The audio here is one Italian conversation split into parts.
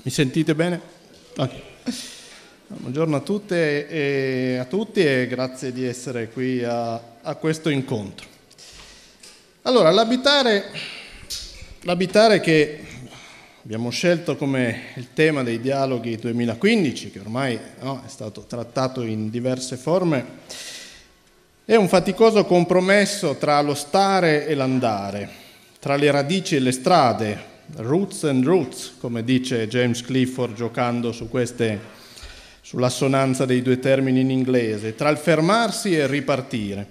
Mi sentite bene? Okay. Buongiorno a tutte e a tutti e grazie di essere qui a, a questo incontro. Allora, l'abitare, l'abitare che abbiamo scelto come il tema dei dialoghi 2015, che ormai no, è stato trattato in diverse forme, è un faticoso compromesso tra lo stare e l'andare, tra le radici e le strade, roots and roots, come dice James Clifford giocando su queste, sull'assonanza dei due termini in inglese, tra il fermarsi e il ripartire.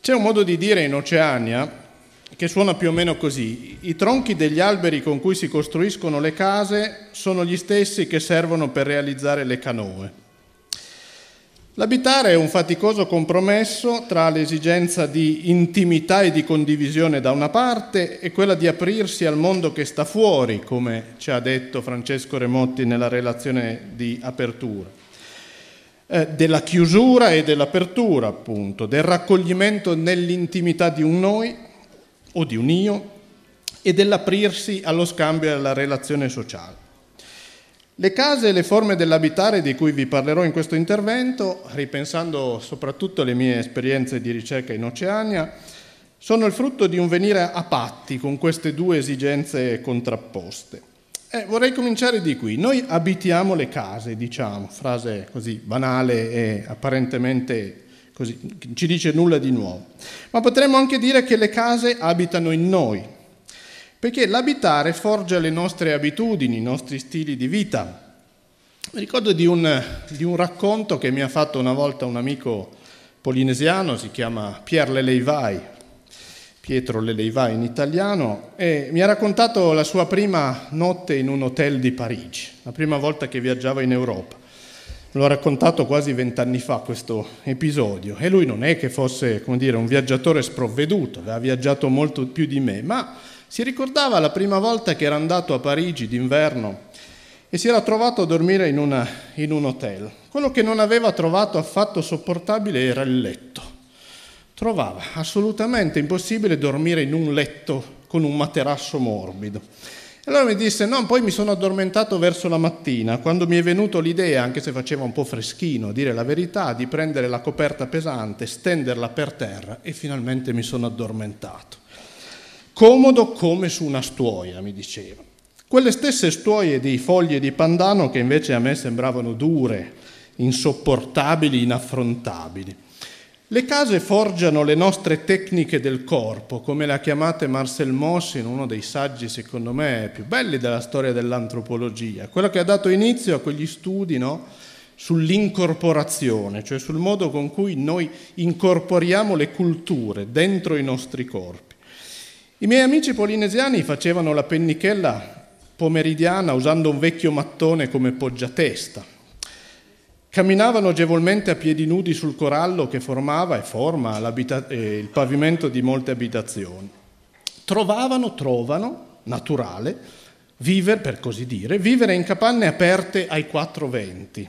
C'è un modo di dire in Oceania che suona più o meno così. I tronchi degli alberi con cui si costruiscono le case sono gli stessi che servono per realizzare le canoe. L'abitare è un faticoso compromesso tra l'esigenza di intimità e di condivisione da una parte e quella di aprirsi al mondo che sta fuori, come ci ha detto Francesco Remotti nella relazione di apertura. Eh, della chiusura e dell'apertura, appunto, del raccoglimento nell'intimità di un noi o di un io e dell'aprirsi allo scambio e alla relazione sociale. Le case e le forme dell'abitare di cui vi parlerò in questo intervento, ripensando soprattutto alle mie esperienze di ricerca in Oceania, sono il frutto di un venire a patti con queste due esigenze contrapposte. Eh, vorrei cominciare di qui. Noi abitiamo le case, diciamo, frase così banale e apparentemente così, ci dice nulla di nuovo. Ma potremmo anche dire che le case abitano in noi, perché l'abitare forgia le nostre abitudini, i nostri stili di vita. Mi ricordo di un, di un racconto che mi ha fatto una volta un amico polinesiano, si chiama Pierre Leleivai, Pietro Leleivai in italiano, e mi ha raccontato la sua prima notte in un hotel di Parigi, la prima volta che viaggiava in Europa. L'ho raccontato quasi vent'anni fa questo episodio e lui non è che fosse, dire, un viaggiatore sprovveduto, aveva viaggiato molto più di me, ma si ricordava la prima volta che era andato a Parigi d'inverno e si era trovato a dormire in, una, in un hotel. Quello che non aveva trovato affatto sopportabile era il letto. Trovava assolutamente impossibile dormire in un letto con un materasso morbido. E allora mi disse, no, poi mi sono addormentato verso la mattina, quando mi è venuto l'idea, anche se faceva un po' freschino, dire la verità, di prendere la coperta pesante, stenderla per terra e finalmente mi sono addormentato comodo come su una stuoia, mi diceva. Quelle stesse stuoie di foglie di pandano che invece a me sembravano dure, insopportabili, inaffrontabili. Le case forgiano le nostre tecniche del corpo, come le ha chiamate Marcel Moss in uno dei saggi, secondo me, più belli della storia dell'antropologia, quello che ha dato inizio a quegli studi no, sull'incorporazione, cioè sul modo con cui noi incorporiamo le culture dentro i nostri corpi. I miei amici polinesiani facevano la pennichella pomeridiana usando un vecchio mattone come poggiatesta. Camminavano agevolmente a piedi nudi sul corallo che formava e forma eh, il pavimento di molte abitazioni. Trovavano, trovano, naturale, vivere, per così dire, vivere in capanne aperte ai quattro venti,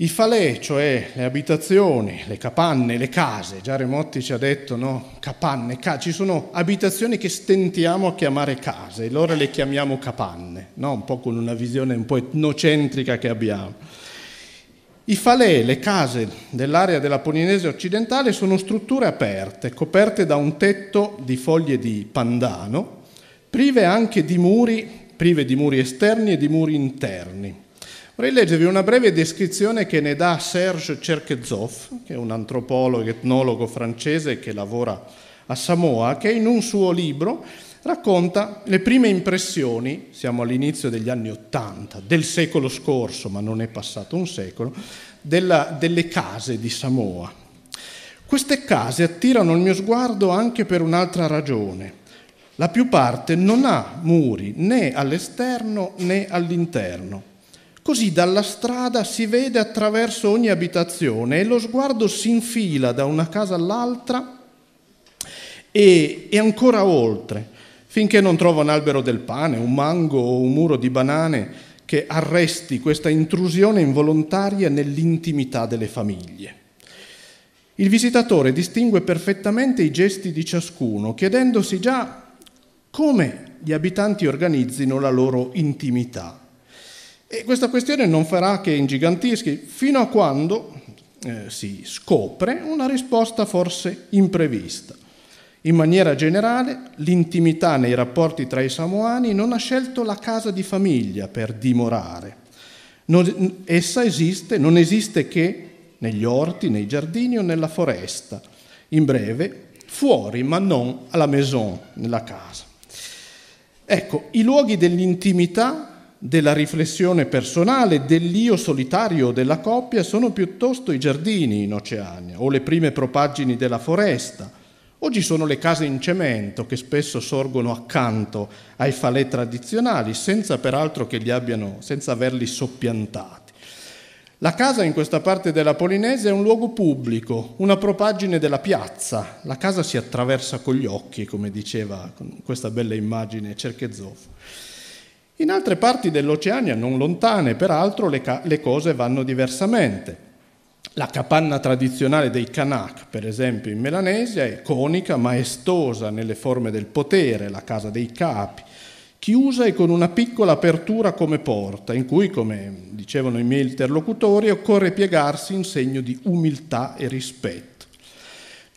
i falè, cioè le abitazioni, le capanne, le case, già Remotti ci ha detto, no? Capanne, ca- ci sono abitazioni che stentiamo a chiamare case, e loro le chiamiamo capanne, no? Un po' con una visione un po' etnocentrica che abbiamo. I falè, le case dell'area della Polinesia occidentale, sono strutture aperte, coperte da un tetto di foglie di pandano, prive anche di muri, prive di muri esterni e di muri interni Vorrei leggervi una breve descrizione che ne dà Serge Cherkezov, che è un antropologo e etnologo francese che lavora a Samoa, che in un suo libro racconta le prime impressioni, siamo all'inizio degli anni Ottanta, del secolo scorso, ma non è passato un secolo, della, delle case di Samoa. Queste case attirano il mio sguardo anche per un'altra ragione. La più parte non ha muri né all'esterno né all'interno Così dalla strada si vede attraverso ogni abitazione e lo sguardo si infila da una casa all'altra e, e ancora oltre, finché non trova un albero del pane, un mango o un muro di banane che arresti questa intrusione involontaria nell'intimità delle famiglie. Il visitatore distingue perfettamente i gesti di ciascuno, chiedendosi già come gli abitanti organizzino la loro intimità. E questa questione non farà che ingigantischi fino a quando eh, si scopre una risposta forse imprevista. In maniera generale, l'intimità nei rapporti tra i samoani non ha scelto la casa di famiglia per dimorare. Non, essa esiste, non esiste che negli orti, nei giardini o nella foresta. In breve, fuori, ma non alla maison, nella casa. Ecco, i luoghi dell'intimità della riflessione personale, dell'io solitario della coppia sono piuttosto i giardini in Oceania o le prime propaggini della foresta. Oggi sono le case in cemento che spesso sorgono accanto ai falè tradizionali senza peraltro che li abbiano, senza averli soppiantati. La casa in questa parte della Polinesia è un luogo pubblico, una propaggine della piazza. La casa si attraversa con gli occhi, come diceva con questa bella immagine Cerchezoff. In altre parti dell'Oceania, non lontane peraltro, le, ca- le cose vanno diversamente. La capanna tradizionale dei Kanak, per esempio in Melanesia, è conica, maestosa nelle forme del potere, la casa dei capi, chiusa e con una piccola apertura come porta, in cui, come dicevano i miei interlocutori, occorre piegarsi in segno di umiltà e rispetto.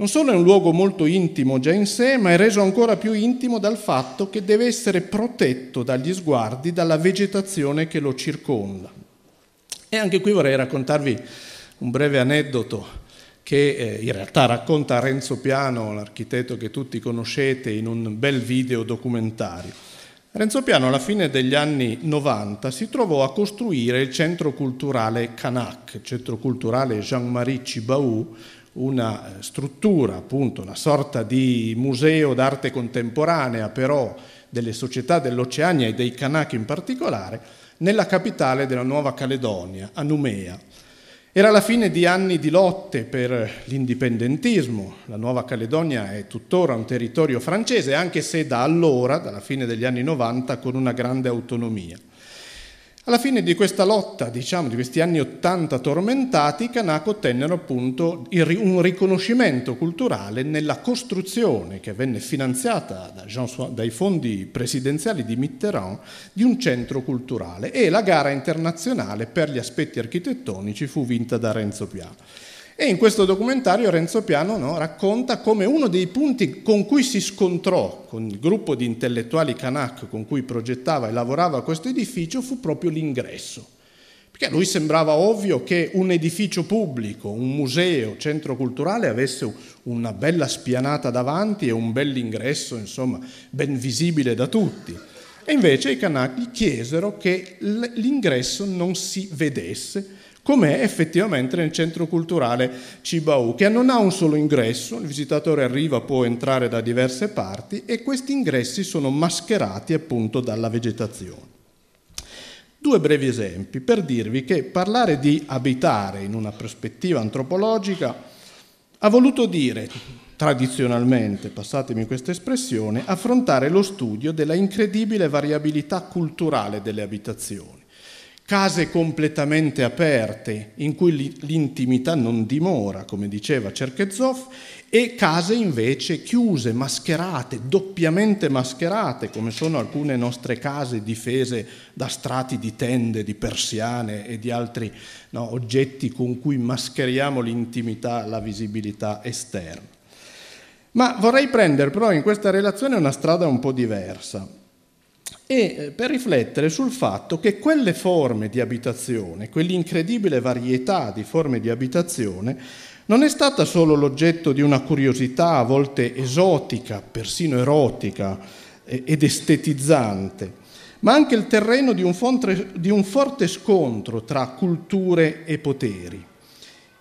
Non solo è un luogo molto intimo già in sé, ma è reso ancora più intimo dal fatto che deve essere protetto dagli sguardi, dalla vegetazione che lo circonda. E anche qui vorrei raccontarvi un breve aneddoto che eh, in realtà racconta Renzo Piano, l'architetto che tutti conoscete, in un bel video documentario. Renzo Piano alla fine degli anni 90 si trovò a costruire il centro culturale Canac, centro culturale Jean-Marie Cibaou, una struttura, appunto, una sorta di museo d'arte contemporanea, però delle società dell'Oceania e dei Kanak in particolare, nella capitale della Nuova Caledonia, a Numea. Era la fine di anni di lotte per l'indipendentismo. La Nuova Caledonia è tuttora un territorio francese, anche se da allora, dalla fine degli anni 90, con una grande autonomia. Alla fine di questa lotta, diciamo, di questi anni Ottanta tormentati, Kanak ottennero appunto un riconoscimento culturale nella costruzione che venne finanziata da dai fondi presidenziali di Mitterrand di un centro culturale e la gara internazionale per gli aspetti architettonici fu vinta da Renzo Piano. E in questo documentario Renzo Piano no, racconta come uno dei punti con cui si scontrò con il gruppo di intellettuali Kanak con cui progettava e lavorava questo edificio fu proprio l'ingresso. Perché a lui sembrava ovvio che un edificio pubblico, un museo, centro culturale avesse una bella spianata davanti e un bell'ingresso, insomma, ben visibile da tutti. E invece i Kanak gli chiesero che l'ingresso non si vedesse com'è effettivamente nel centro culturale Cibau, che non ha un solo ingresso, il visitatore arriva, può entrare da diverse parti e questi ingressi sono mascherati appunto dalla vegetazione. Due brevi esempi per dirvi che parlare di abitare in una prospettiva antropologica ha voluto dire, tradizionalmente, passatemi questa espressione, affrontare lo studio della incredibile variabilità culturale delle abitazioni case completamente aperte in cui l'intimità non dimora, come diceva Cerchezov, e case invece chiuse, mascherate, doppiamente mascherate, come sono alcune nostre case difese da strati di tende, di persiane e di altri no, oggetti con cui mascheriamo l'intimità, la visibilità esterna. Ma vorrei prendere però in questa relazione una strada un po' diversa e eh, per riflettere sul fatto che quelle forme di abitazione, quell'incredibile varietà di forme di abitazione, non è stata solo l'oggetto di una curiosità a volte esotica, persino erotica ed estetizzante, ma anche il terreno di un, fonte, di un forte scontro tra culture e poteri.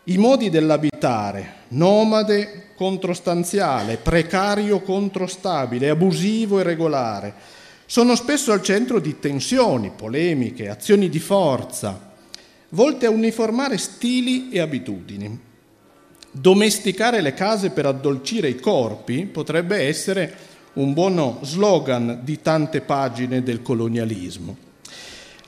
I modi dell'abitare, nomade contro stanziale, precario contro stabile, abusivo e regolare, sono spesso al centro di tensioni, polemiche, azioni di forza, volte a uniformare stili e abitudini. Domesticare le case per addolcire i corpi potrebbe essere un buono slogan di tante pagine del colonialismo.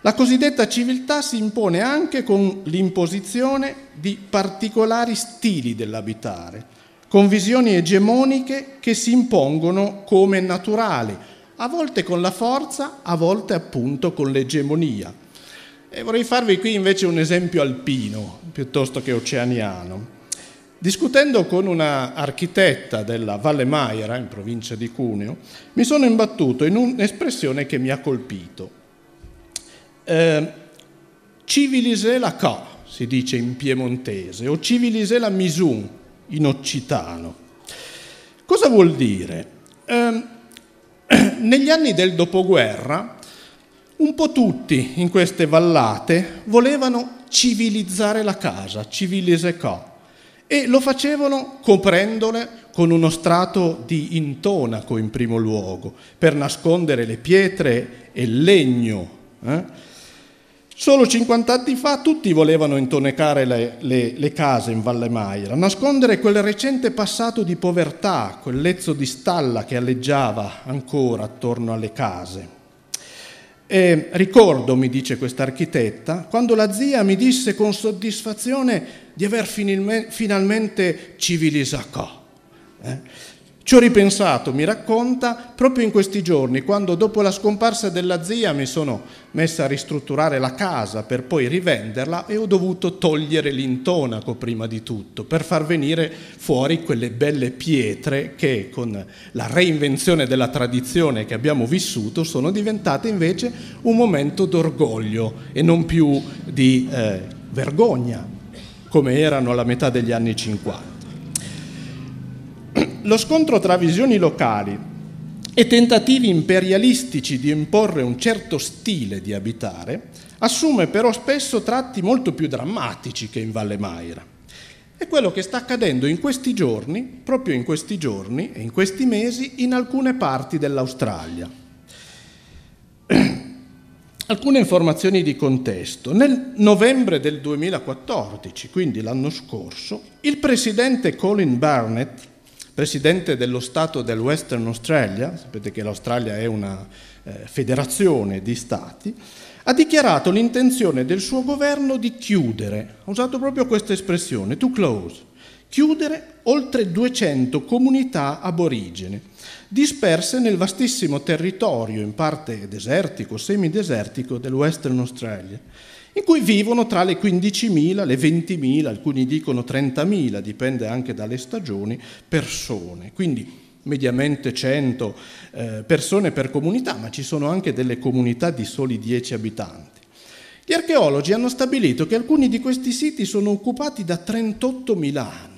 La cosiddetta civiltà si impone anche con l'imposizione di particolari stili dell'abitare, con visioni egemoniche che si impongono come naturali, a volte con la forza, a volte appunto con l'egemonia. E vorrei farvi qui invece un esempio alpino piuttosto che oceaniano. Discutendo con una architetta della Valle Maira, in provincia di Cuneo, mi sono imbattuto in un'espressione che mi ha colpito. Eh, civilisé la ca, si dice in piemontese, o civilisé la misun in occitano. Cosa vuol dire? Eh, negli anni del dopoguerra, un po' tutti in queste vallate volevano civilizzare la casa, civilisé ca e lo facevano coprendole con uno strato di intonaco in primo luogo, per nascondere le pietre e il legno. Eh? Solo 50 anni fa tutti volevano intonecare le, le, le, case in Valle Maira, nascondere quel recente passato di povertà, quel lezzo di stalla che alleggiava ancora attorno alle case. E ricordo, mi dice questa architetta, quando la zia mi disse con soddisfazione di aver finalmente civilizzato. Eh? Ci ho ripensato, mi racconta, proprio in questi giorni, quando dopo la scomparsa della zia mi sono messa a ristrutturare la casa per poi rivenderla e ho dovuto togliere l'intonaco prima di tutto, per far venire fuori quelle belle pietre che con la reinvenzione della tradizione che abbiamo vissuto sono diventate invece un momento d'orgoglio e non più di eh, vergogna, come erano alla metà degli anni 50. Lo scontro tra visioni locali e tentativi imperialistici di imporre un certo stile di abitare assume però spesso tratti molto più drammatici che in Valle Maira. È quello che sta accadendo in questi giorni, proprio in questi giorni e in questi mesi, in alcune parti dell'Australia. Alcune informazioni di contesto. Nel novembre del 2014, quindi l'anno scorso, il presidente Colin Barnett, presidente dello Stato del Western Australia, sapete che l'Australia è una eh, federazione di stati, ha dichiarato l'intenzione del suo governo di chiudere, ha usato proprio questa espressione, to close, chiudere oltre 200 comunità aborigene disperse nel vastissimo territorio, in parte desertico, semidesertico, del Western Australia, in cui vivono tra le 15.000, le 20.000, alcuni dicono 30.000, dipende anche dalle stagioni, persone. Quindi mediamente 100 eh, persone per comunità, ma ci sono anche delle comunità di soli 10 abitanti. Gli archeologi hanno stabilito che alcuni di questi siti sono occupati da 38.000 anni.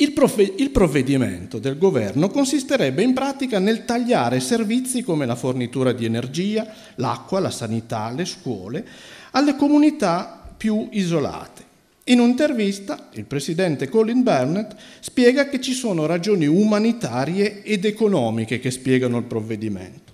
Il, prove- il, provvedimento del governo consisterebbe in pratica nel tagliare servizi come la fornitura di energia, l'acqua, la sanità, le scuole alle comunità più isolate. In un'intervista il presidente Colin Burnett spiega che ci sono ragioni umanitarie ed economiche che spiegano il provvedimento.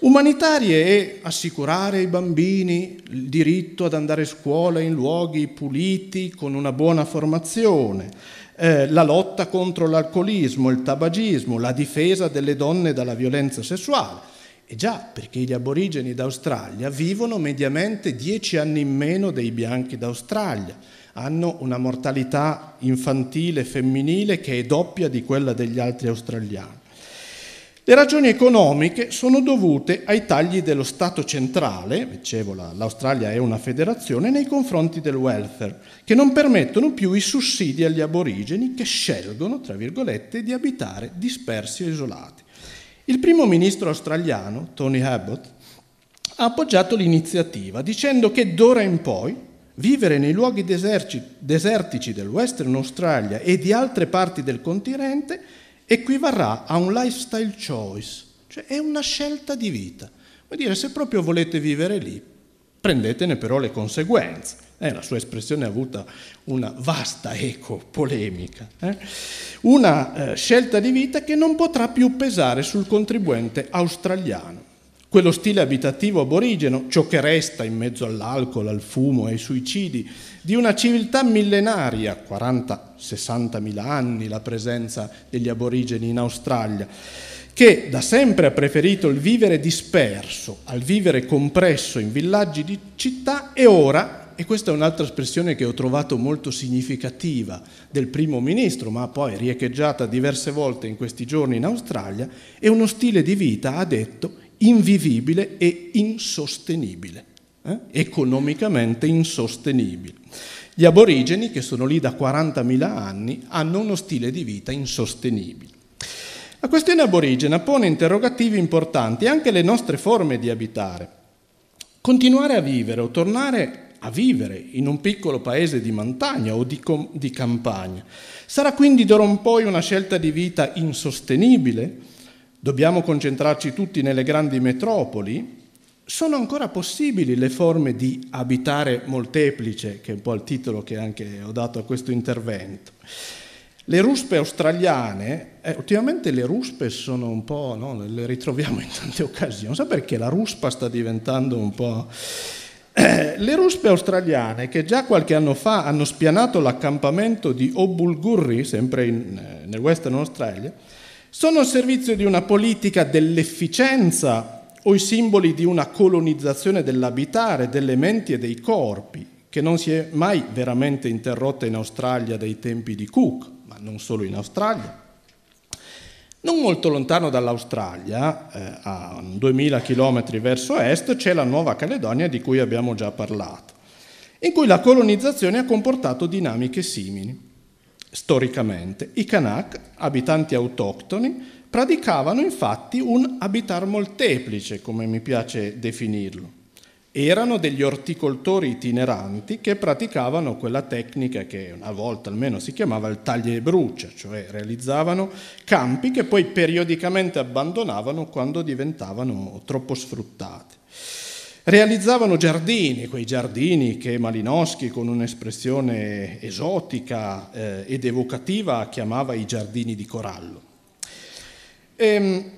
Umanitarie è assicurare ai bambini il diritto ad andare a scuola in luoghi puliti, con una buona formazione, eh, la lotta contro l'alcolismo, il tabagismo, la difesa delle donne dalla violenza sessuale. E già, perché gli aborigeni d'Australia vivono mediamente dieci anni in meno dei bianchi d'Australia, hanno una mortalità infantile femminile che è doppia di quella degli altri australiani. Le ragioni economiche sono dovute ai tagli dello Stato centrale, dicevo l'Australia è una federazione, nei confronti del welfare, che non permettono più i sussidi agli aborigeni che scelgono, tra virgolette, di abitare dispersi e isolati. Il primo ministro australiano, Tony Abbott, ha appoggiato l'iniziativa dicendo che d'ora in poi vivere nei luoghi desertici del Western Australia e di altre parti del continente equivarrà a un lifestyle choice, cioè è una scelta di vita. Vuol dire, se proprio volete vivere lì, prendetene però le conseguenze. Eh, la sua espressione ha avuto una vasta eco polemica. Eh? Una eh, scelta di vita che non potrà più pesare sul contribuente australiano. Quello stile abitativo aborigeno, ciò che resta in mezzo all'alcol, al fumo e ai suicidi, di una civiltà millenaria, 40-60 mila anni la presenza degli aborigeni in Australia, che da sempre ha preferito il vivere disperso al vivere compresso in villaggi di città e ora e questa è un'altra espressione che ho trovato molto significativa del primo ministro, ma poi riecheggiata diverse volte in questi giorni in Australia, è uno stile di vita, ha detto, invivibile e insostenibile, eh? economicamente insostenibile. Gli aborigeni, che sono lì da 40.000 anni, hanno uno stile di vita insostenibile. La questione aborigena pone interrogativi importanti anche le nostre forme di abitare. Continuare a vivere o tornare a vivere in un piccolo paese di montagna o di, com- di campagna sarà quindi d'ora in poi una scelta di vita insostenibile? Dobbiamo concentrarci tutti nelle grandi metropoli? Sono ancora possibili le forme di abitare molteplice, che è un po' il titolo che anche ho dato a questo intervento? Le ruspe australiane, eh, ultimamente le ruspe sono un po', no, le ritroviamo in tante occasioni, non so perché la ruspa sta diventando un po'... Eh, le ruspe australiane, che già qualche anno fa hanno spianato l'accampamento di Obulgurri, sempre in, eh, nel Western Australia, sono al servizio di una politica dell'efficienza o i simboli di una colonizzazione dell'abitare, delle menti e dei corpi, che non si è mai veramente interrotta in Australia dai tempi di Cook ma non solo in Australia. Non molto lontano dall'Australia, eh, a 2000 km verso est, c'è la Nuova Caledonia di cui abbiamo già parlato, in cui la colonizzazione ha comportato dinamiche simili. Storicamente, i Kanak, abitanti autoctoni, praticavano infatti un abitar molteplice, come mi piace definirlo erano degli orticoltori itineranti che praticavano quella tecnica che una volta almeno si chiamava il taglia e brucia, cioè realizzavano campi che poi periodicamente abbandonavano quando diventavano troppo sfruttati. Realizzavano giardini, quei giardini che Malinowski con un'espressione esotica eh, ed evocativa chiamava i giardini di corallo. E, ehm,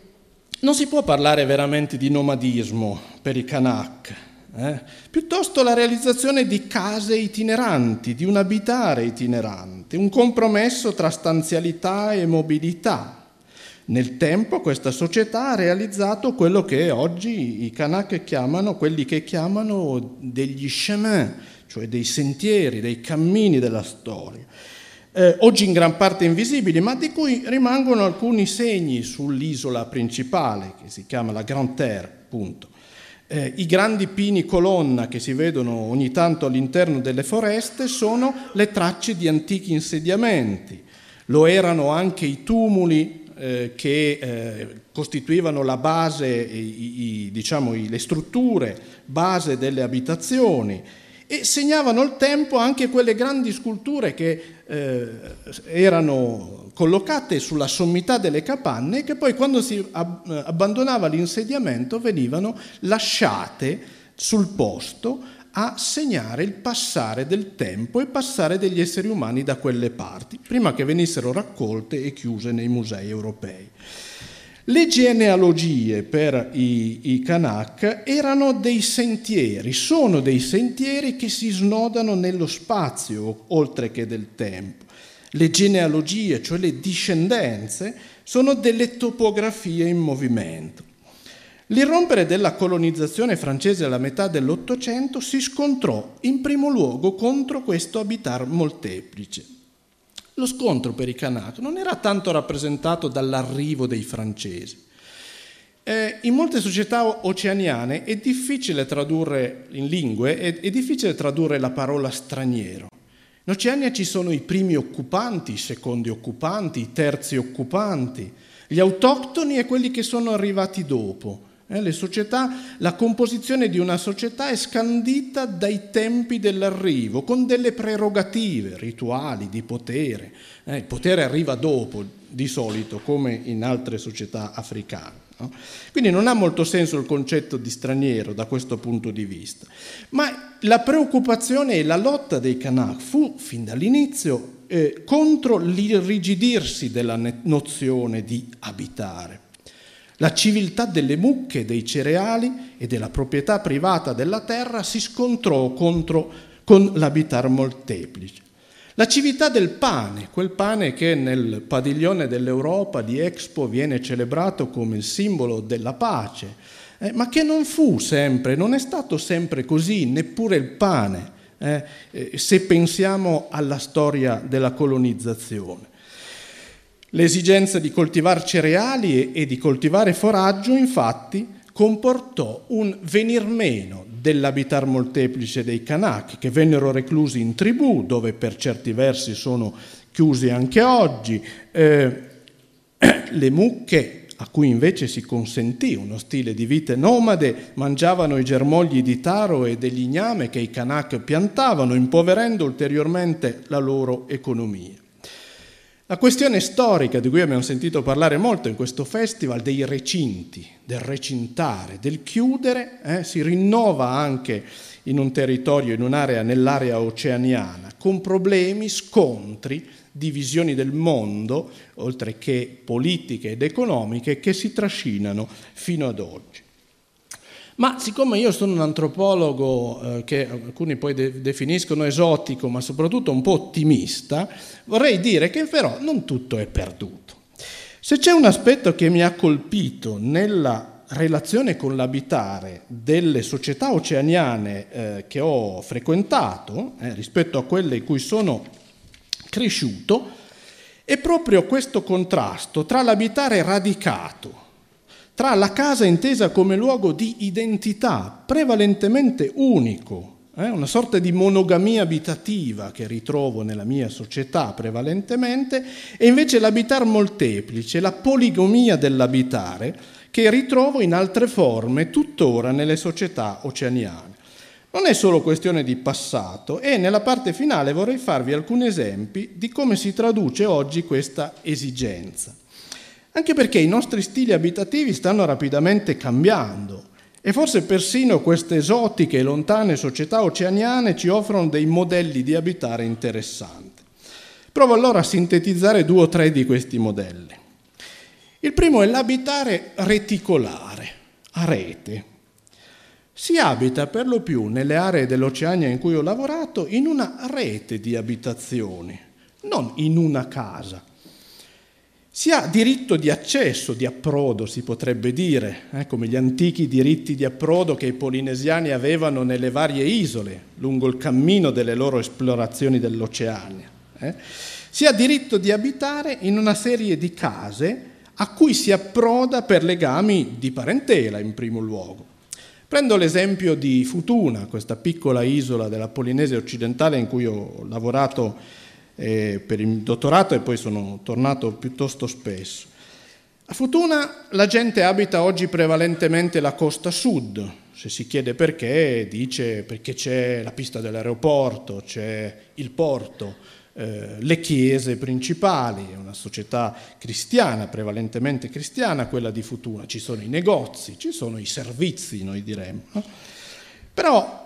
non si può parlare veramente di nomadismo per i Kanak, eh? piuttosto la realizzazione di case itineranti, di un abitare itinerante, un compromesso tra stanzialità e mobilità. Nel tempo questa società ha realizzato quello che oggi i Kanak chiamano, quelli che chiamano degli chemin, cioè dei sentieri, dei cammini della storia. Eh, oggi in gran parte invisibili, ma di cui rimangono alcuni segni sull'isola principale, che si chiama la Grande Terre, appunto. Eh, I grandi pini colonna che si vedono ogni tanto all'interno delle foreste sono le tracce di antichi insediamenti. Lo erano anche i tumuli eh, che eh, costituivano la base, i, i, diciamo, i, le strutture base delle abitazioni e segnavano il tempo anche quelle grandi sculture che eh, erano collocate sulla sommità delle capanne che poi quando si ab- abbandonava l'insediamento venivano lasciate sul posto a segnare il passare del tempo e passare degli esseri umani da quelle parti, prima che venissero raccolte e chiuse nei musei europei. Le genealogie per i, i Kanak erano dei sentieri, sono dei sentieri che si snodano nello spazio oltre che del tempo. Le genealogie, cioè le discendenze, sono delle topografie in movimento. L'irrompere della colonizzazione francese alla metà dell'Ottocento si scontrò in primo luogo contro questo abitar molteplice. Lo scontro per i Kanak non era tanto rappresentato dall'arrivo dei francesi. Eh, in molte società oceaniane è difficile tradurre in lingue, è, è difficile tradurre la parola straniero. In Oceania ci sono i primi occupanti, i secondi occupanti, i terzi occupanti, gli autoctoni e quelli che sono arrivati dopo. Eh, società, la composizione di una società è scandita dai tempi dell'arrivo, con delle prerogative rituali di potere. Eh, il potere arriva dopo, di solito, come in altre società africane. No? Quindi non ha molto senso il concetto di straniero da questo punto di vista. Ma la preoccupazione e la lotta dei Kanak fu, fin dall'inizio, eh, contro l'irrigidirsi della nozione di abitare. La civiltà delle mucche, dei cereali e della proprietà privata della terra si scontrò contro, con l'abitar molteplice. La civiltà del pane, quel pane che nel padiglione dell'Europa di Expo viene celebrato come il simbolo della pace, eh, ma che non fu sempre, non è stato sempre così, neppure il pane eh, eh, se pensiamo alla storia della colonizzazione. L'esigenza di coltivare cereali e, di coltivare foraggio, infatti, comportò un venir meno dell'abitar molteplice dei Kanak, che vennero reclusi in tribù, dove per certi versi sono chiusi anche oggi. Eh, le mucche a cui invece si consentì uno stile di vita nomade, mangiavano i germogli di taro e degli igname che i Kanak piantavano, impoverendo ulteriormente la loro economia. La questione storica di cui abbiamo sentito parlare molto in questo festival, dei recinti, del recintare, del chiudere, eh, si rinnova anche in un territorio, in un'area, nell'area oceaniana, con problemi, scontri di visioni del mondo, oltre che politiche ed economiche, che si trascinano fino ad oggi. Ma siccome io sono un antropologo eh, che alcuni poi de- definiscono esotico, ma soprattutto un po' ottimista, vorrei dire che però non tutto è perduto. Se c'è un aspetto che mi ha colpito nella relazione con l'abitare delle società oceaniane eh, che ho frequentato, eh, rispetto a quelle in cui sono cresciuto, è proprio questo contrasto tra l'abitare radicato, tra la casa intesa come luogo di identità prevalentemente unico, eh, una sorta di monogamia abitativa che ritrovo nella mia società prevalentemente, e invece l'abitar molteplice, la poligamia dell'abitare, che ritrovo in altre forme tuttora nelle società oceaniane. Non è solo questione di passato e nella parte finale vorrei farvi alcuni esempi di come si traduce oggi questa esigenza anche perché i nostri stili abitativi stanno rapidamente cambiando e forse persino queste esotiche e lontane società oceaniane ci offrono dei modelli di abitare interessanti. Provo allora a sintetizzare due o tre di questi modelli. Il primo è l'abitare reticolare, a rete. Si abita per lo più nelle aree dell'Oceania in cui ho lavorato in una rete di abitazioni, non in una casa si ha diritto di accesso, di approdo, si potrebbe dire, eh, come gli antichi diritti di approdo che i polinesiani avevano nelle varie isole lungo il cammino delle loro esplorazioni dell'Oceania. Eh. Si ha diritto di abitare in una serie di case a cui si approda per legami di parentela in primo luogo. Prendo l'esempio di Futuna, questa piccola isola della Polinesia occidentale in cui ho lavorato eh, per il dottorato e poi sono tornato piuttosto spesso. A Futuna la gente abita oggi prevalentemente la costa sud, se si chiede perché, dice perché c'è la pista dell'aeroporto, c'è il porto, eh, le chiese principali, è una società cristiana, prevalentemente cristiana quella di Futuna, ci sono i negozi, ci sono i servizi, noi diremmo. Però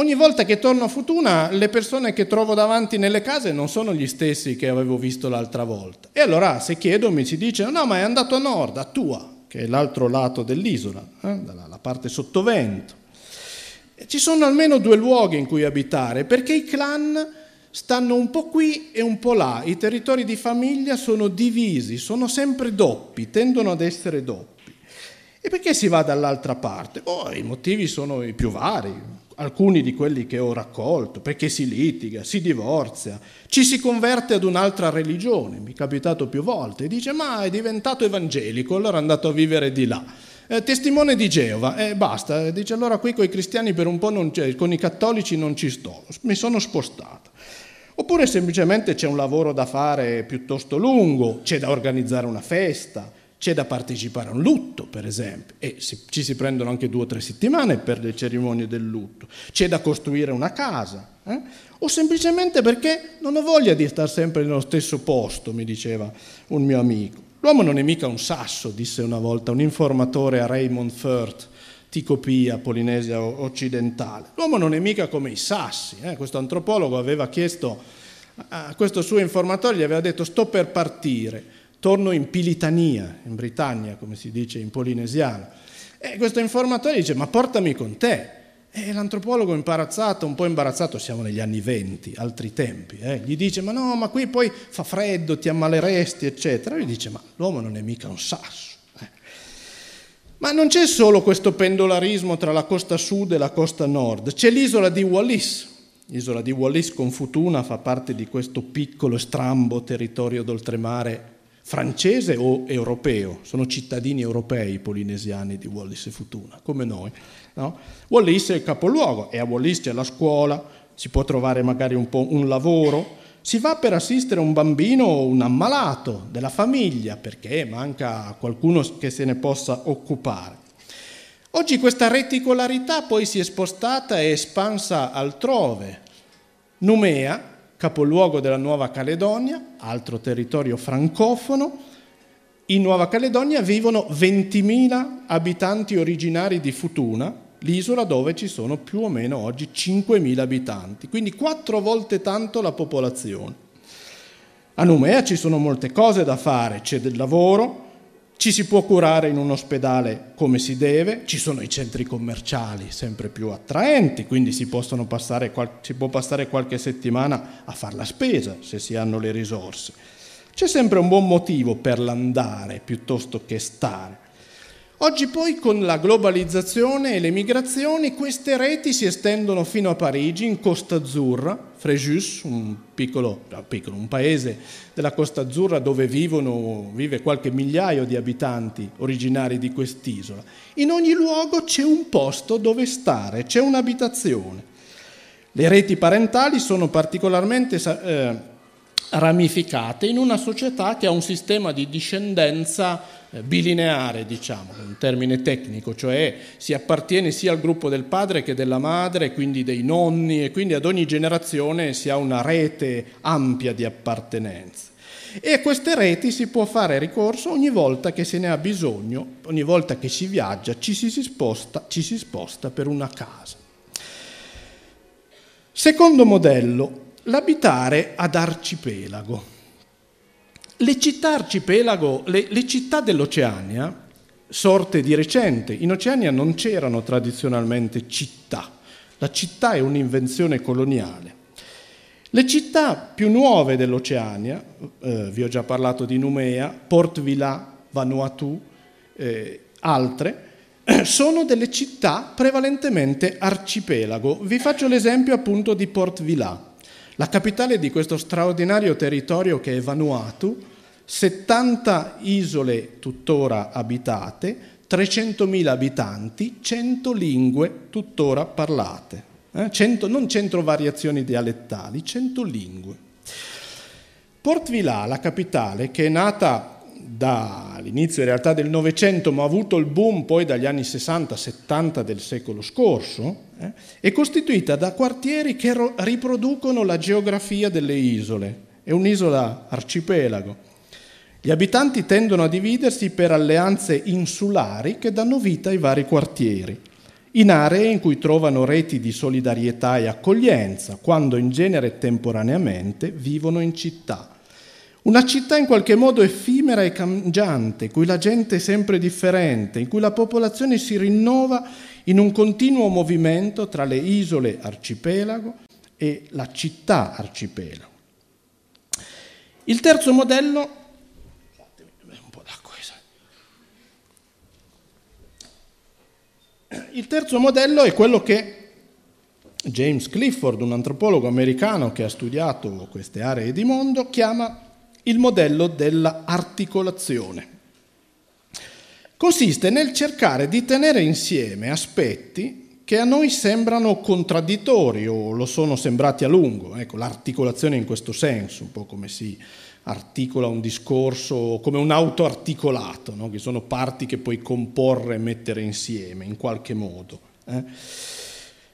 Ogni volta che torno a Futuna, le persone che trovo davanti nelle case non sono gli stessi che avevo visto l'altra volta. E allora, se chiedo, mi si dice: no, ma è andato a nord, a Tua, che è l'altro lato dell'isola, eh, la parte sottovento. Ci sono almeno due luoghi in cui abitare, perché i clan stanno un po' qui e un po' là. I territori di famiglia sono divisi, sono sempre doppi, tendono ad essere doppi. E perché si va dall'altra parte? Oh, I motivi sono i più vari alcuni di quelli che ho raccolto, perché si litiga, si divorzia, ci si converte ad un'altra religione, mi è capitato più volte, e dice ma è diventato evangelico, allora è andato a vivere di là. Eh, testimone di Geova, e eh, basta, dice allora qui con i cristiani per un po' non c'è, con i cattolici non ci sto, mi sono spostato. Oppure semplicemente c'è un lavoro da fare piuttosto lungo, c'è da organizzare una festa, c'è da partecipare a un lutto, per esempio, e ci si prendono anche due o tre settimane per le cerimonie del lutto, c'è da costruire una casa, eh? o semplicemente perché non ho voglia di stare sempre nello stesso posto, mi diceva un mio amico. L'uomo non è mica un sasso, disse una volta un informatore a Raymond Firth, Ticopia, Polinesia occidentale. L'uomo non è mica come i sassi. Eh? Questo antropologo aveva chiesto a questo suo informatore, gli aveva detto sto per partire torno in Pilitania, in Britannia, come si dice in polinesiano. E questo informatore dice, ma portami con te. E l'antropologo imbarazzato, un po' imbarazzato, siamo negli anni venti, altri tempi, eh? gli dice, ma no, ma qui poi fa freddo, ti ammaleresti, eccetera. E gli dice, ma l'uomo non è mica un sasso. Eh? Ma non c'è solo questo pendolarismo tra la costa sud e la costa nord, c'è l'isola di Wallis, L'isola di Wallis con Futuna fa parte di questo piccolo strambo territorio d'oltremare francese o europeo, sono cittadini europei i polinesiani di Wallis e Futuna, come noi. No? Wallis è il capoluogo e a Wallis c'è la scuola, si può trovare magari un un lavoro, si va per assistere un bambino o un ammalato della famiglia perché manca qualcuno che se ne possa occupare. Oggi questa reticolarità poi si è spostata e espansa altrove. Numea, capoluogo della Nuova Caledonia, altro territorio francofono. In Nuova Caledonia vivono 20.000 abitanti originari di Futuna, l'isola dove ci sono più o meno oggi 5.000 abitanti, quindi quattro volte tanto la popolazione. A Numea ci sono molte cose da fare, c'è del lavoro, ci si può curare in un ospedale come si deve, ci sono i centri commerciali sempre più attraenti, quindi si, passare, si può passare qualche settimana a fare la spesa se si hanno le risorse. C'è sempre un buon motivo per l'andare piuttosto che stare. Oggi poi con la globalizzazione e le migrazioni queste reti si estendono fino a Parigi, in Costa Azzurra, Fréjus, un piccolo, piccolo, un paese della Costa Azzurra dove vivono, vive qualche migliaio di abitanti originari di quest'isola. In ogni luogo c'è un posto dove stare, c'è un'abitazione. Le reti parentali sono particolarmente eh, ramificate in una società che ha un sistema di discendenza bilineare, diciamo, un termine tecnico, cioè si appartiene sia al gruppo del padre che della madre, quindi dei nonni, e quindi ad ogni generazione si ha una rete ampia di appartenenze. E a queste reti si può fare ricorso ogni volta che se ne ha bisogno, ogni volta che si viaggia, ci si sposta, ci si sposta per una casa. Secondo modello, l'abitare ad arcipelago. Le città arcipelago, le, le città dell'Oceania, sorte di recente, in Oceania non c'erano tradizionalmente città, la città è un'invenzione coloniale. Le città più nuove dell'Oceania, eh, vi ho già parlato di Numea, Port Vila, Vanuatu, eh, altre, sono delle città prevalentemente arcipelago. Vi faccio l'esempio appunto di Port Vila, la capitale di questo straordinario territorio che è Vanuatu, 70 isole tuttora abitate, 300.000 abitanti, 100 lingue tuttora parlate. Eh? 100, non 100 variazioni dialettali, 100 lingue. Port Vila, la capitale, che è nata dall'inizio in realtà del Novecento, ma ha avuto il boom poi dagli anni 60-70 del secolo scorso, eh, è costituita da quartieri che riproducono la geografia delle isole. È un'isola arcipelago gli abitanti tendono a dividersi per alleanze insulari che danno vita ai vari quartieri, in aree in cui trovano reti di solidarietà e accoglienza, quando in genere temporaneamente vivono in città. Una città in qualche modo effimera e cangiante, cui la gente è sempre differente, in cui la popolazione si rinnova in un continuo movimento tra le isole arcipelago e la città arcipelago. Il terzo modello Il terzo modello è quello che James Clifford, un antropologo americano che ha studiato queste aree di mondo, chiama il modello dell'articolazione. Consiste nel cercare di tenere insieme aspetti che a noi sembrano contraddittori o lo sono sembrati a lungo. Ecco, l'articolazione in questo senso, un po' come si articola un discorso come un autoarticolato, no? che sono parti che puoi comporre e mettere insieme in qualche modo. Eh?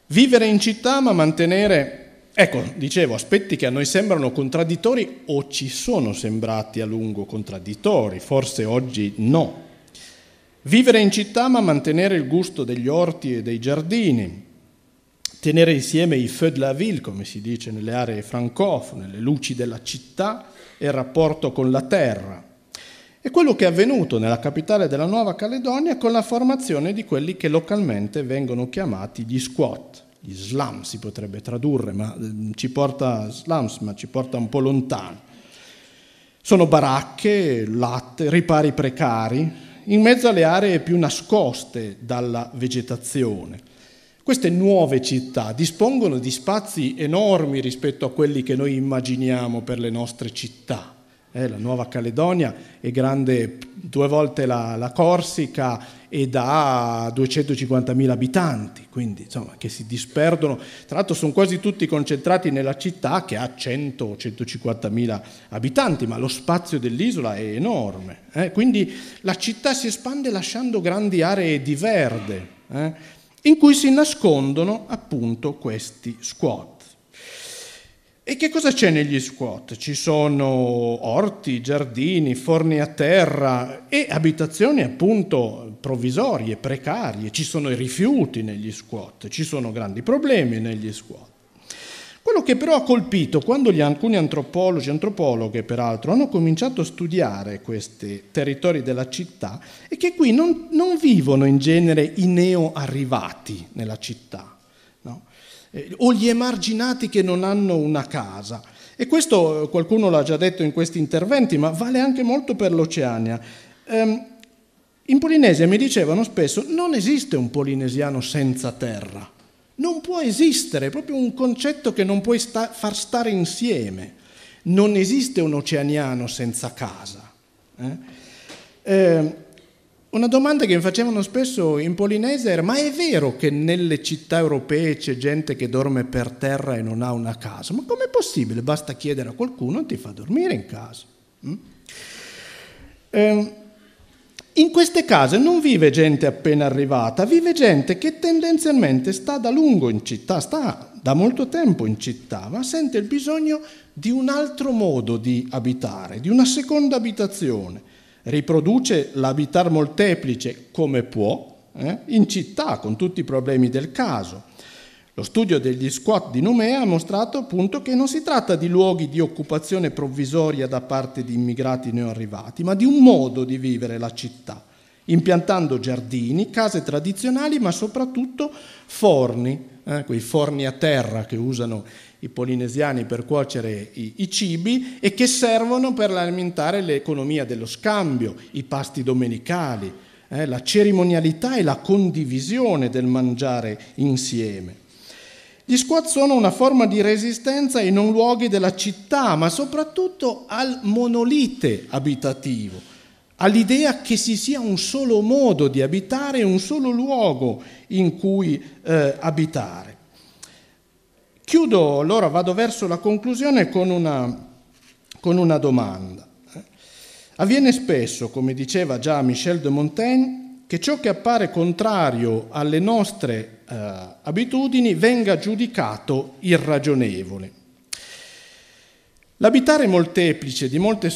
Vivere in città ma mantenere, ecco, dicevo, aspetti che a noi sembrano contraddittori o ci sono sembrati a lungo contraddittori, forse oggi no. Vivere in città ma mantenere il gusto degli orti e dei giardini, tenere insieme i feux de la ville, come si dice nelle aree francofone, le luci della città, e il rapporto con la terra. È quello che è avvenuto nella capitale della Nuova Caledonia con la formazione di quelli che localmente vengono chiamati gli squat, gli slam si potrebbe tradurre, ma mm, ci porta slums, ma ci porta un po' lontano. Sono baracche, latte, ripari precari, in mezzo alle aree più nascoste dalla vegetazione. Queste nuove città dispongono di spazi enormi rispetto a quelli che noi immaginiamo per le nostre città. Eh, la Nuova Caledonia è grande due volte la, la Corsica ed ha 250.000 abitanti, quindi insomma che si disperdono. Tra l'altro sono quasi tutti concentrati nella città che ha 100-150.000 abitanti, ma lo spazio dell'isola è enorme. Eh? Quindi la città si espande lasciando grandi aree di verde. Eh? in cui si nascondono appunto questi squat. E che cosa c'è negli squat? Ci sono orti, giardini, forni a terra e abitazioni appunto provvisorie, precarie, ci sono i rifiuti negli squat, ci sono grandi problemi negli squat. Quello che però ha colpito quando gli, alcuni antropologi, antropologhe peraltro, hanno cominciato a studiare questi territori della città è che qui non, non vivono in genere i neoarrivati nella città? Eh, o gli emarginati che non hanno una casa. E questo eh, qualcuno l'ha già detto in questi interventi, ma vale anche molto per l'Oceania. Um, in Polinesia mi dicevano spesso non esiste un polinesiano senza terra. Non può esistere, è proprio un concetto che non puoi sta- far stare insieme. Non esiste un oceaniano senza casa. Eh? Eh, una domanda che mi facevano spesso in Polinesia era: ma è vero che nelle città europee c'è gente che dorme per terra e non ha una casa? Ma com'è possibile? Basta chiedere a qualcuno e ti fa dormire in casa. Mm? Eh, in queste case non vive gente appena arrivata, vive gente che tendenzialmente sta da lungo in città, sta da molto tempo in città, ma sente il bisogno di un altro modo di abitare, di una seconda abitazione. Riproduce l'abitar molteplice come può, eh, in città, con tutti i problemi del caso. Lo studio degli squat di Numea ha mostrato appunto che non si tratta di luoghi di occupazione provvisoria da parte di immigrati neoarrivati, ma di un modo di vivere la città, impiantando giardini, case tradizionali, ma soprattutto forni, eh, quei forni a terra che usano i polinesiani per cuocere i, i, cibi e che servono per alimentare l'economia dello scambio, i pasti domenicali, eh, la cerimonialità e la condivisione del mangiare insieme. Gli squat sono una forma di resistenza ai non luoghi della città, ma soprattutto al monolite abitativo, all'idea che si sia un solo modo di abitare, un solo luogo in cui eh, abitare. Chiudo, allora vado verso la conclusione con una, con una domanda. Avviene spesso, come diceva già Michel de Montaigne, che ciò che appare contrario alle nostre eh, abitudini venga giudicato irragionevole. L'abitare molteplice di molte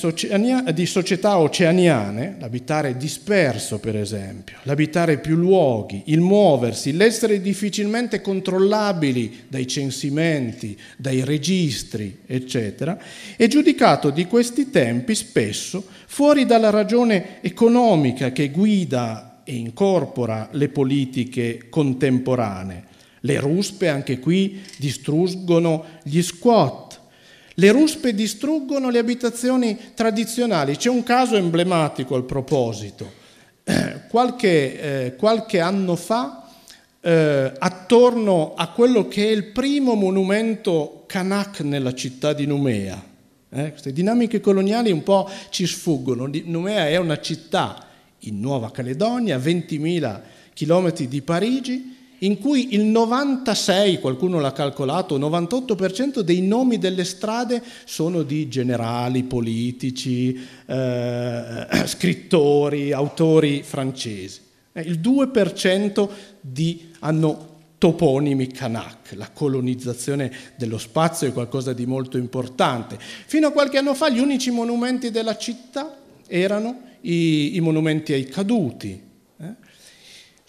di società oceaniane, l'abitare disperso per esempio, l'abitare più luoghi, il muoversi, l'essere difficilmente controllabili dai censimenti, dai registri, eccetera, è giudicato di questi tempi spesso fuori dalla ragione economica che guida e incorpora le politiche contemporanee. Le ruspe anche qui distruggono gli squat. Le ruspe distruggono le abitazioni tradizionali. C'è un caso emblematico al proposito. qualche, eh, qualche anno fa, eh, attorno a quello che è il primo monumento Kanak nella città di Numea, eh, queste dinamiche coloniali un po' ci sfuggono. Numea è una città in Nuova Caledonia, a 20.000 chilometri di Parigi, in cui il 96, qualcuno l'ha calcolato, 98% dei nomi delle strade sono di generali, politici, eh, scrittori, autori francesi. Eh, il 2% di, hanno toponimi Kanak, la colonizzazione dello spazio è qualcosa di molto importante. Fino a qualche anno fa gli unici monumenti della città erano i, i monumenti ai caduti?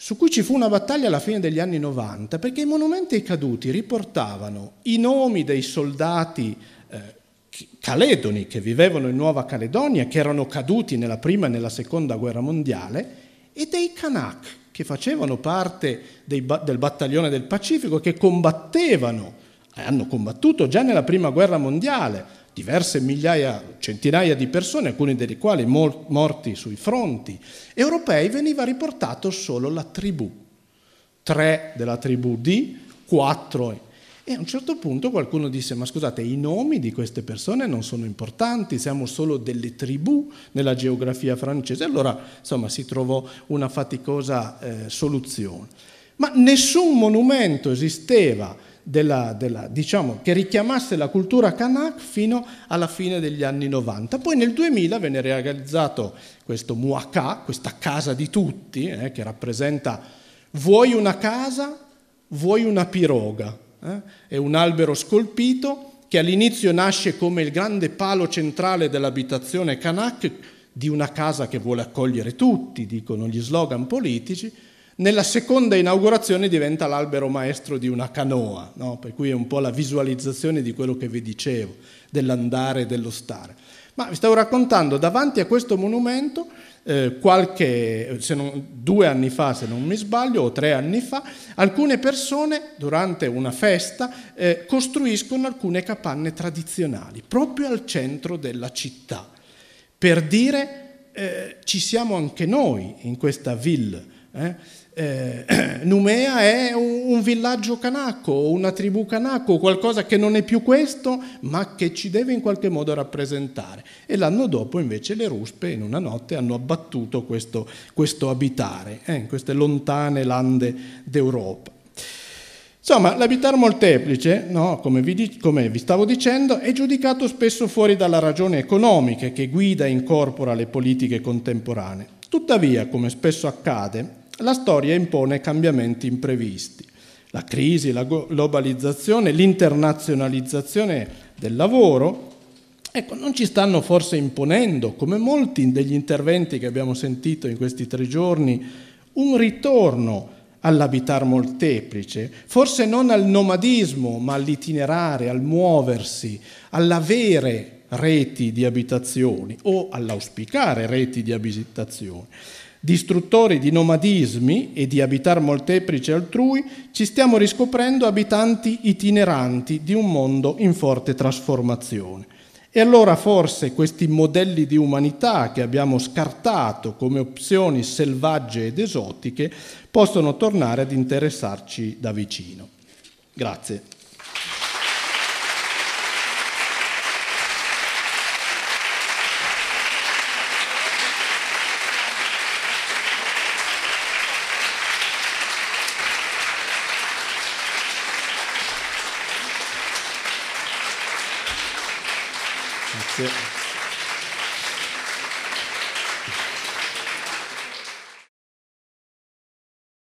Su cui ci fu una battaglia alla fine degli anni 90, perché i monumenti ai caduti riportavano i nomi dei soldati eh, caledoni che vivevano in Nuova Caledonia, che erano caduti nella prima e nella seconda guerra mondiale, e dei Kanak, che facevano parte dei, del battaglione del Pacifico, che combattevano, hanno combattuto già nella prima guerra mondiale, diverse migliaia, centinaia di persone, alcuni dei quali morti sui fronti europei, veniva riportato solo la tribù. tre della tribù D, quattro e a un certo punto qualcuno disse, ma scusate, i nomi di queste persone non sono importanti, siamo solo delle tribù nella geografia francese. Allora, insomma, si trovò una faticosa eh, soluzione. Ma nessun monumento esisteva della, della, diciamo, che richiamasse la cultura kanak fino alla fine degli anni 90. Poi nel 2000 venne realizzato questo Muaka, questa casa di tutti, eh, che rappresenta vuoi una casa, vuoi una piroga eh? È un albero scolpito che all'inizio nasce come il grande palo centrale dell'abitazione Kanak di una casa che vuole accogliere tutti, dicono gli slogan politici. Nella seconda inaugurazione diventa l'albero maestro di una canoa, no? per cui è un po' la visualizzazione di quello che vi dicevo, dell'andare e dello stare. Ma vi stavo raccontando, davanti a questo monumento eh, qualche, non, due anni fa, se non mi sbaglio, o tre anni fa, alcune persone durante una festa eh, costruiscono alcune capanne tradizionali proprio al centro della città, per dire eh, ci siamo anche noi in questa ville. Eh eh, Numea è un, un villaggio canacco, una tribù canacco, qualcosa che non è più questo, ma che ci deve in qualche modo rappresentare. E l'anno dopo invece le ruspe in una notte hanno abbattuto questo, questo abitare eh, in queste lontane lande d'Europa. Insomma, l'abitare molteplice, no, come, vi, come, vi, stavo dicendo, è giudicato spesso fuori dalla ragione economica che guida e incorpora le politiche contemporanee. Tuttavia, come spesso accade, la storia impone cambiamenti imprevisti. La crisi, la globalizzazione, l'internazionalizzazione del lavoro, ecco, non ci stanno forse imponendo, come molti degli interventi che abbiamo sentito in questi tre giorni, un ritorno all'abitar molteplice, forse non al nomadismo, ma all'itinerare, al muoversi, all'avere reti di abitazioni o all'auspicare reti di abitazioni distruttori di nomadismi e di abitar molteplici altrui, ci stiamo riscoprendo abitanti itineranti di un mondo in forte trasformazione. E allora forse questi modelli di umanità che abbiamo scartato come opzioni selvagge ed esotiche possono tornare ad interessarci da vicino. Grazie.